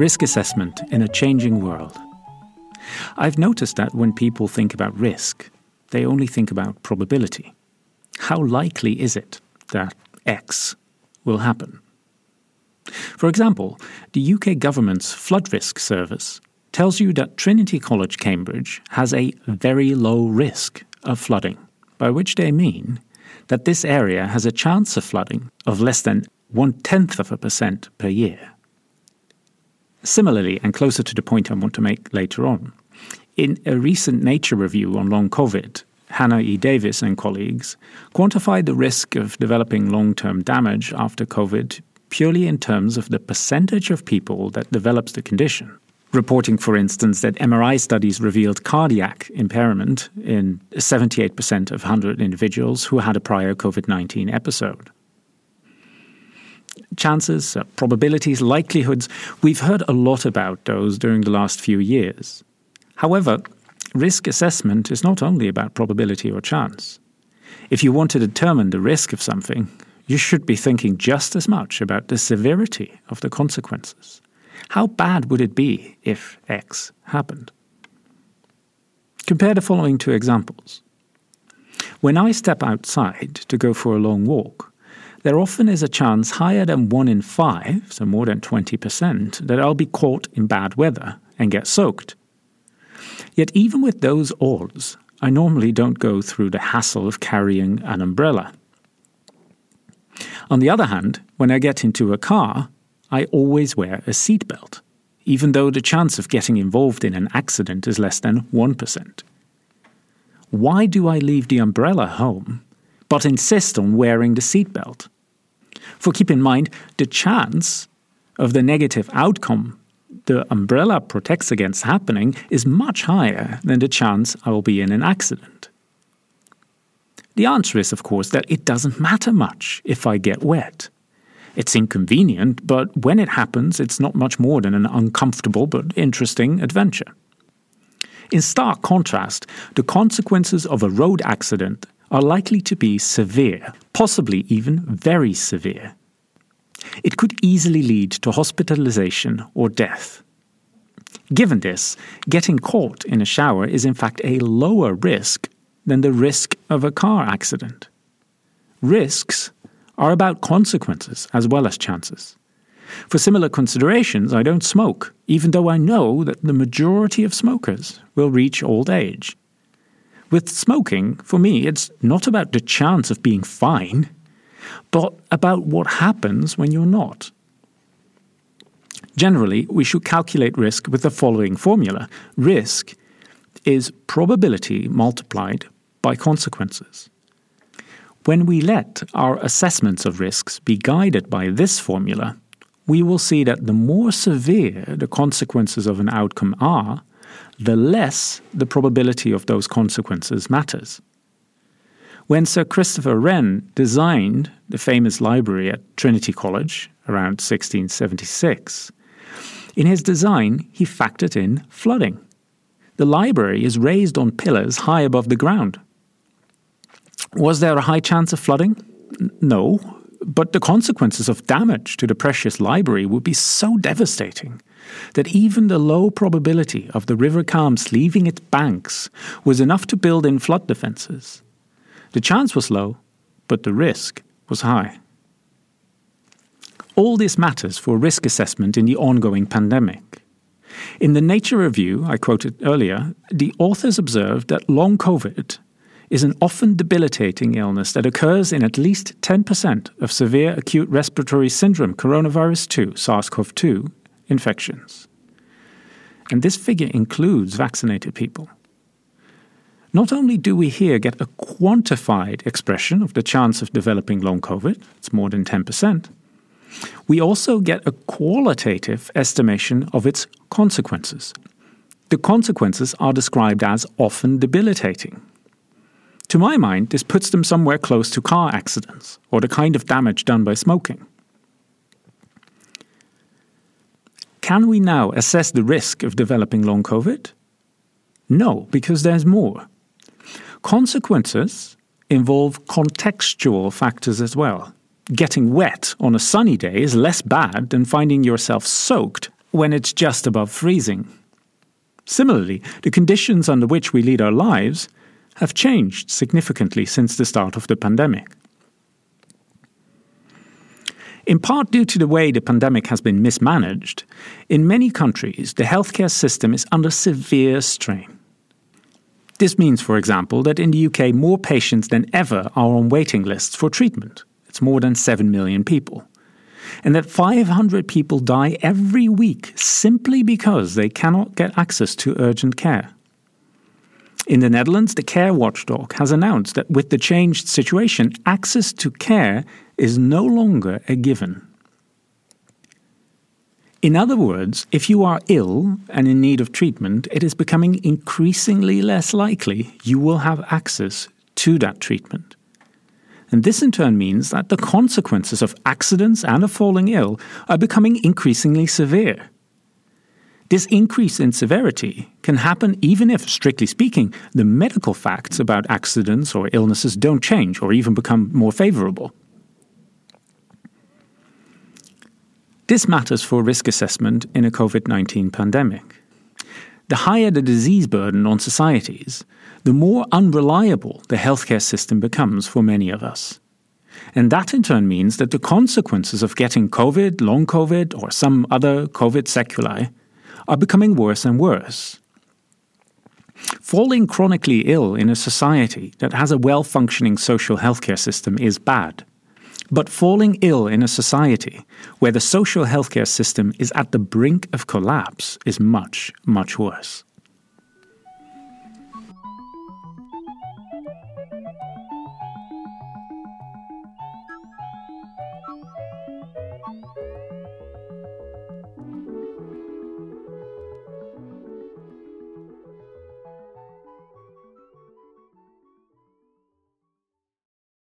risk assessment in a changing world. I've noticed that when people think about risk, they only think about probability. How likely is it that X will happen? For example, the UK government's flood risk service tells you that Trinity College, Cambridge has a very low risk of flooding, by which they mean that this area has a chance of flooding of less than one tenth of a percent per year. Similarly, and closer to the point I want to make later on, in a recent Nature review on long COVID, Hannah E. Davis and colleagues quantified the risk of developing long term damage after COVID purely in terms of the percentage of people that develops the condition. Reporting, for instance, that MRI studies revealed cardiac impairment in 78% of 100 individuals who had a prior COVID 19 episode chances, uh, probabilities, likelihoods, we've heard a lot about those during the last few years. However, risk assessment is not only about probability or chance. If you want to determine the risk of something, you should be thinking just as much about the severity of the consequences. How bad would it be if X happened? Compare the following two examples. When I step outside to go for a long walk, there often is a chance higher than 1 in 5, so more than 20%, that I'll be caught in bad weather and get soaked. Yet, even with those odds, I normally don't go through the hassle of carrying an umbrella. On the other hand, when I get into a car, I always wear a seatbelt, even though the chance of getting involved in an accident is less than 1%. Why do I leave the umbrella home but insist on wearing the seatbelt. For keep in mind, the chance of the negative outcome the umbrella protects against happening is much higher than the chance I will be in an accident. The answer is, of course, that it doesn't matter much if I get wet. It's inconvenient, but when it happens, it's not much more than an uncomfortable but interesting adventure. In stark contrast, the consequences of a road accident are likely to be severe, possibly even very severe. It could easily lead to hospitalization or death. Given this, getting caught in a shower is in fact a lower risk than the risk of a car accident. Risks are about consequences as well as chances. For similar considerations, I don't smoke, even though I know that the majority of smokers will reach old age. With smoking, for me, it's not about the chance of being fine, but about what happens when you're not. Generally, we should calculate risk with the following formula risk is probability multiplied by consequences. When we let our assessments of risks be guided by this formula, we will see that the more severe the consequences of an outcome are, the less the probability of those consequences matters. When Sir Christopher Wren designed the famous library at Trinity College around 1676, in his design he factored in flooding. The library is raised on pillars high above the ground. Was there a high chance of flooding? No, but the consequences of damage to the precious library would be so devastating that even the low probability of the River Cam's leaving its banks was enough to build in flood defences. The chance was low, but the risk was high. All this matters for risk assessment in the ongoing pandemic. In the Nature review I quoted earlier, the authors observed that long COVID is an often debilitating illness that occurs in at least 10% of severe acute respiratory syndrome coronavirus 2, SARS CoV 2, infections. And this figure includes vaccinated people. Not only do we here get a quantified expression of the chance of developing long COVID, it's more than 10%, we also get a qualitative estimation of its consequences. The consequences are described as often debilitating. To my mind, this puts them somewhere close to car accidents or the kind of damage done by smoking. Can we now assess the risk of developing long COVID? No, because there's more. Consequences involve contextual factors as well. Getting wet on a sunny day is less bad than finding yourself soaked when it's just above freezing. Similarly, the conditions under which we lead our lives have changed significantly since the start of the pandemic. In part due to the way the pandemic has been mismanaged, in many countries the healthcare system is under severe strain. This means, for example, that in the UK more patients than ever are on waiting lists for treatment. It's more than 7 million people. And that 500 people die every week simply because they cannot get access to urgent care. In the Netherlands, the care watchdog has announced that with the changed situation, access to care is no longer a given. In other words, if you are ill and in need of treatment, it is becoming increasingly less likely you will have access to that treatment. And this in turn means that the consequences of accidents and of falling ill are becoming increasingly severe. This increase in severity can happen even if, strictly speaking, the medical facts about accidents or illnesses don't change or even become more favorable. This matters for risk assessment in a COVID 19 pandemic. The higher the disease burden on societies, the more unreliable the healthcare system becomes for many of us. And that in turn means that the consequences of getting COVID, long COVID, or some other COVID sequelae are becoming worse and worse. Falling chronically ill in a society that has a well functioning social healthcare system is bad. But falling ill in a society where the social healthcare system is at the brink of collapse is much, much worse.